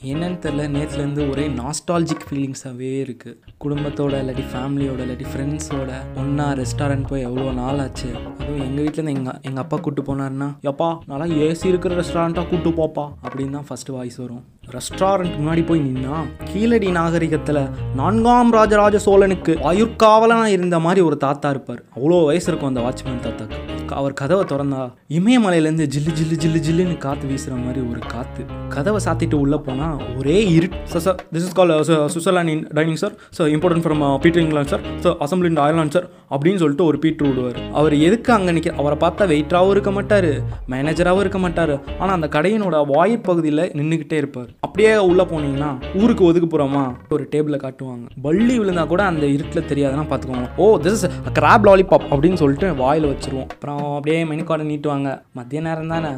என்னன்னு தெரில நேற்றுலேருந்து ஒரே நாஸ்டாலஜிக் ஃபீலிங்ஸாகவே இருக்குது குடும்பத்தோட இல்லாட்டி ஃபேமிலியோட இல்லாட்டி ஃப்ரெண்ட்ஸோட ஒன்றா ரெஸ்டாரண்ட் போய் எவ்வளோ நாள் ஆச்சு அதுவும் எங்கள் வீட்டிலேருந்து எங்கள் எங்கள் அப்பா கூப்பிட்டு போனாருன்னா எப்பா நல்லா ஏசி இருக்கிற ரெஸ்டாரண்ட்டாக கூப்பிட்டு போப்பா அப்படின்னு தான் ஃபஸ்ட்டு வாய்ஸ் வரும். ரெஸ்டாரண்ட் முன்னாடி போய் நின்னா கீழடி நாகரிகத்தில் நான்காம் ராஜராஜ சோழனுக்கு ஆயுர்காவலனாக இருந்த மாதிரி ஒரு தாத்தா இருப்பார். அவ்வளோ வயசு இருக்கும் அந்த வாட்ச்மேன் தாத்தாக்கு. அவர் கதவை திறந்தா இமயமலையிலேருந்து ஜில்லு ஜில்லு ஜில்லு ஜில்லுன்னு காற்று வீசுகிற மாதிரி ஒரு காற்று கதவை சாத்திட்டு உள்ளே போனால் ஒரே இருட் sir sir this is call Switzerland in dining sir so important from Peter England sir so assemble in Ireland sir அப்படின்னு சொல்லிட்டு ஒரு பீட்ரு விடுவார். அவர் எதுக்கு அங்கே நிற்க அவரை பார்த்தா வெயிட்டராகவும் இருக்க மாட்டார் மேனேஜராகவும் இருக்க மாட்டார். ஆனால் அந்த கடையினோட வாயிற் பகுதியில் நின்றுக்கிட்டே இருப்பார். அப்படியே உள்ளே போனீங்கன்னா ஊருக்கு ஒதுக்குப்புறமா ஒரு டேபிளை காட்டுவாங்க. பள்ளி விழுந்தா கூட அந்த இருட்டில் தெரியாதுன்னா பார்த்துக்கோங்க oh this is graph lollipop அப்படின்னு சொல்லிட்டு வாயில் வச்சிருவோம். அப்புறம் அப்படியே மெனு கார்டை நீட்டுவாங்க. மதிய நேரம் தானே?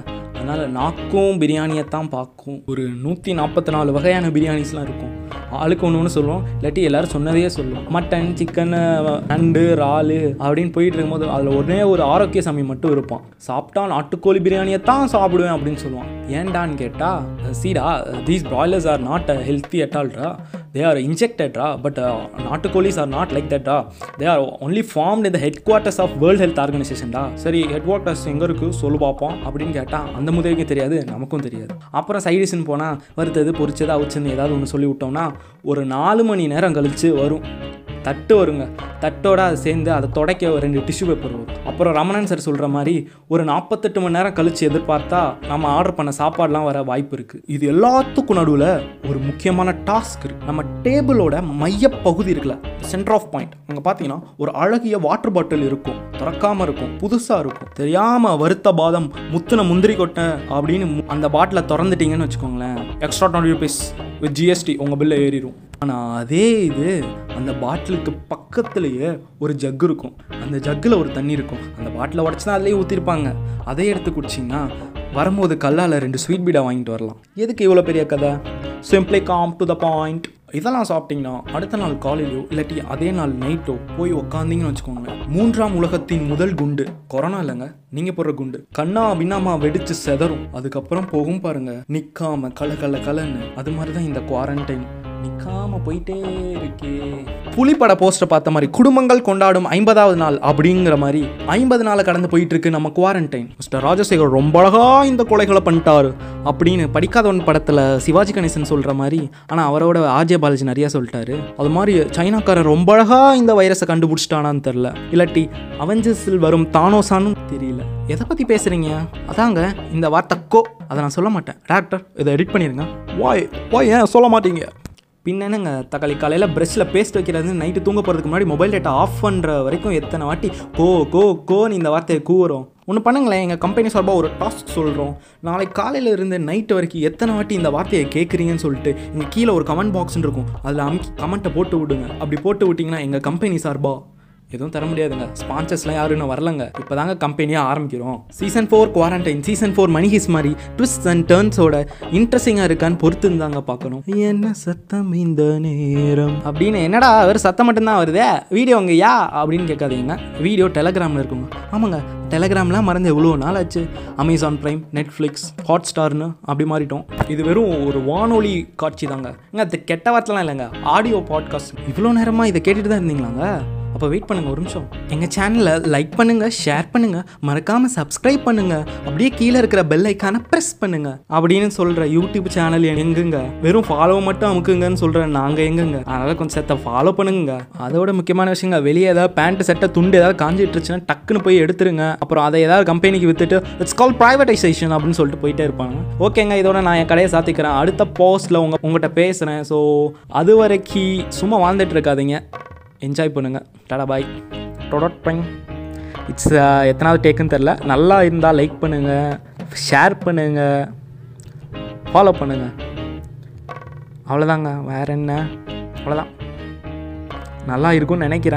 அதனால் நாக்கும் பிரியாணியை தான் பார்க்கும். ஒரு நூற்றி நாற்பத்தி நாலு வகையான பிரியாணிஸ்லாம் இருக்கும். ஆளுக்கு ஒன்று ஒன்று சொல்லுவோம். இல்லாட்டி எல்லாரும் சொன்னதையே சொல்லுவோம். மட்டன் சிக்கன் நண்டு இறாலு அப்படின்னு போயிட்டு இருக்கும்போது அதில் உடனே ஒரு ஆரோக்கிய சாமி மட்டும் இருப்பான். சாப்பிட்டா நாட்டுக்கோழி பிரியாணியை தான் சாப்பிடுவேன் அப்படின்னு சொல்லுவான். ஏன்டான்னு கேட்டால் சீடா these broilers are not healthy at ஆல்ரா they are இன்ஜெக்டட்ரா பட் நாட்டுக்கோழிஸ் ஆர் நாட் லைக் தட்டா தே ஆர் ஒன்லி ஃபார்ம்ட் இந்த headquarters of world health ஆர்கனைசேஷன்டா சரி ஹெட் குவார்ட்டர்ஸ் எங்கே இருக்குது சொல்லு பார்ப்போம் அப்படின்னு கேட்டால் அந்த முதலுக்கும் தெரியாது நமக்கும் தெரியாது. அப்புறம் சைடிஷ்னு போனால் வறுத்தது பொறிச்சது அவிச்சது ஏதாவது ஒன்று சொல்லி விட்டோம்னா ஒரு நாலு மணி நேரம் கழித்து வரும். தட்டு வருங்க. தட்டோட அது சேர்ந்து அதை துடைக்க ஒரு ரெண்டு டிஷ்யூ பேப்பர் வரும். அப்புறம் ரமணன் சார் சொல்கிற மாதிரி ஒரு நாற்பத்தெட்டு மணி நேரம் கழித்து எதிர்பார்த்தா நம்ம ஆர்டர் பண்ண சாப்பாடுலாம் வர வாய்ப்பு இருக்குது இது எல்லாத்துக்கும் நடுவில் ஒரு முக்கியமான டாஸ்க் இருக்குது நம்ம டேபிளோட மையப்பகுதி இருக்குல்ல சென்டர் ஆஃப் பாயிண்ட் அங்கே பார்த்தீங்கன்னா ஒரு அழகிய வாட்டர் பாட்டில் இருக்கும். திறக்காமல் இருக்கும் புதுசாக இருக்கும். தெரியாமல் வருத்த பாதம் முத்துன முந்திரி கொட்டை அப்படின்னு மு- அந்த பாட்டிலை திறந்துட்டீங்கன்னு வச்சுக்கோங்களேன். Extra twenty rupees with GST உங்கள் பில்லை ஏறிடும் ஆனால் அதே இது அந்த பாட்டிலுக்கு பக்கத்துலேயே ஒரு ஜக் இருக்கும். அந்த ஜக்கில் ஒரு தண்ணி இருக்கும். அந்த பாட்டிலை உடச்சி தான் அதிலே ஊற்றிருப்பாங்க அதை எடுத்து குடிச்சிங்கன்னா வரும்போது கல்லால் ரெண்டு ஸ்வீட் பீடா வாங்கிட்டு வரலாம். எதுக்கு இவ்வளோ பெரிய கதை? Simply come to the point இதெல்லாம் சாப்பிட்டீங்கன்னா அடுத்த நாள் காலையிலோ இல்லாட்டி அதே நாள் நைட்டோ போய் உக்காந்தீங்கன்னு வச்சுக்கோங்களேன். மூன்றாம் உலகத்தின் முதல் குண்டு. கொரோனா இல்லைங்க. நீங்கள் போடுற குண்டு. கண்ணா பின்னாமா வெடிச்சு செதறும். அதுக்கப்புறம் போகும் பாருங்க. நிற்காம கல கல கலன்னு அது மாதிரி தான் இந்த குவாரண்டைன் நிக்காம போயிட்டே இருக்கே. புலிப்பட போஸ்டர் பார்த்த மாதிரி குடும்பங்கள் கொண்டாடும் ஐம்பதாவது நாள் அப்படிங்கிற மாதிரி ஐம்பது நாளை கடந்து போயிட்டு இருக்கு நம்ம குவாரண்டைன் மிஸ்டர் ராஜசேகர் ரொம்ப அழகா இந்த கொலைகளை பண்ணிட்டாரு அப்படின்னு படிக்காதவன் படத்துல சிவாஜி கணேசன் சொல்ற மாதிரி ஆனா அவரோட ஆர்ஜே பாலாஜி நிறைய சொல்லிட்டாரு. அது மாதிரி சைனாக்காரன் ரொம்ப அழகா இந்த வைரஸை கண்டுபிடிச்சிட்டானான்னு தெரில இல்லாட்டி அவெஞ்சர்ஸில் வரும் தானோசான்னு தெரியல. எதை பத்தி பேசுறீங்க? அதாங்க இந்த வார்த்தை கோ. அதை நான் சொல்ல மாட்டேன். டேரக்டர் இதை எடிட் பண்ணிருங்க. வாய் வாய் ஏன் சொல்ல மாட்டீங்க? பின்ன என்னங்க தக்காளி காலையில் ப்ரெஷ்ஷில் பேஸ்ட் வைக்கிறது நைட்டு தூங்க போகிறதுக்கு முன்னாடி மொபைல் டேட்டா ஆஃப் பண்ணுற வரைக்கும் எத்தனை வாட்டி கோ கோ கோன்னு இந்த வார்த்தையை கூவுறோம். ஒன்று பண்ணுங்களேன் எங்கள் கம்பெனி சார்பாக ஒரு டாஸ்க் சொல்கிறோம் நாளைக்கு காலையில் இருந்து நைட்டு வரைக்கும் எத்தனை வாட்டி இந்த வார்த்தையை கேட்குறீங்கன்னு சொல்லிட்டு இங்கே கீழே ஒரு கமெண்ட் பாக்ஸ்னு இருக்கும். அதில் அமுக்கி கமெண்ட்டை போட்டு விடுங்க. அப்படி போட்டு விட்டிங்கன்னா எங்கள் கம்பெனி சார்பாக எதுவும் தர முடியாதுங்க. ஸ்பான்சர்ஸ்லாம் யாரும் இன்னும் வரலங்க. இப்போ தாங்க கம்பெனியாக ஆரம்பிக்கிறோம் season four quarantine season four money heist மாதிரி ட்விஸ்ட் அண்ட் டேர்ன்ஸோட இன்ட்ரெஸ்டிங்காக இருக்கான்னு பொறுத்து இருந்தாங்க பார்க்கணும். என்ன சத்தம் இந்த நேரம்? அப்படின்னு என்னடா அவர் சத்தம் மட்டும்தான் வருதே? வீடியோ அங்கே யா? அப்படின்னு கேட்காதீங்க. வீடியோ டெலகிராமில் இருக்குங்க. ஆமாங்க டெலகிராம்லாம் மறந்து எவ்வளோ நாள் ஆச்சு? அமேசான் ப்ரைம் நெட்ஃப்ளிக்ஸ் ஹாட் ஸ்டார்னு அப்படி மாறிட்டோம். இது வெறும் ஒரு வானொலி காட்சி தாங்க அது கெட்ட வார்த்தைலாம் இல்லைங்க. ஆடியோ பாட்காஸ்ட் இவ்வளோ நேரமாக இதை கேட்டுட்டு தான் இருந்தீங்களாங்க? அப்போ வெயிட் பண்ணுங்க ஒரு நிமிஷம். எங்கள் சேனலை லைக் பண்ணுங்கள் ஷேர் பண்ணுங்கள் மறக்காமல் சப்ஸ்கிரைப் பண்ணுங்கள் அப்படியே கீழே இருக்கிற பெல் ஐக்கானை ப்ரெஸ் பண்ணுங்க. அப்படின்னு சொல்கிற யூடியூப் சேனல் எங்குங்க? வெறும் ஃபாலோ மட்டும் அமுக்குங்கன்னு சொல்கிறேன் நாங்கள் எங்கங்க? அதனால் கொஞ்சம் சேர்த்தை ஃபாலோ பண்ணுங்க அதோட முக்கியமான விஷயங்க வெளியே ஏதாவது பேண்ட் சட்டை துண்டு ஏதாவது காஞ்சிட்டு இருந்துச்சுன்னா டக்குன்னு போய் எடுத்துருங்க. அப்புறம் அதை ஏதாவது கம்பெனிக்கு வித்துட்டு இட்ஸ் கால் ப்ரைவேட்டைசேஷன் அப்படின்னு சொல்லிட்டு போயிட்டே இருப்பாங்க. ஓகேங்க இதோட நான் என் கடையை சாத்திக்கிறேன். அடுத்த போஸ்ட்டில் உங்கள் உங்கள்கிட்ட பேசுகிறேன் ஸோ அது வரைக்கும் சும்மா வாழ்ந்துட்டு இருக்காதீங்க. என்ஜாய் பண்ணுங்கள் டாடா பாய் டொடட் பைங். இட்ஸ் uh, எத்தனாவது டேக்குன்னு தெரில நல்லா இருந்தால் லைக் பண்ணுங்கள் ஷேர் பண்ணுங்கள் ஃபாலோ பண்ணுங்கள் அவ்வளோதாங்க வேறு என்ன? அவ்வளோதான் நல்லா இருக்கும்னு நினைக்கிறேன்.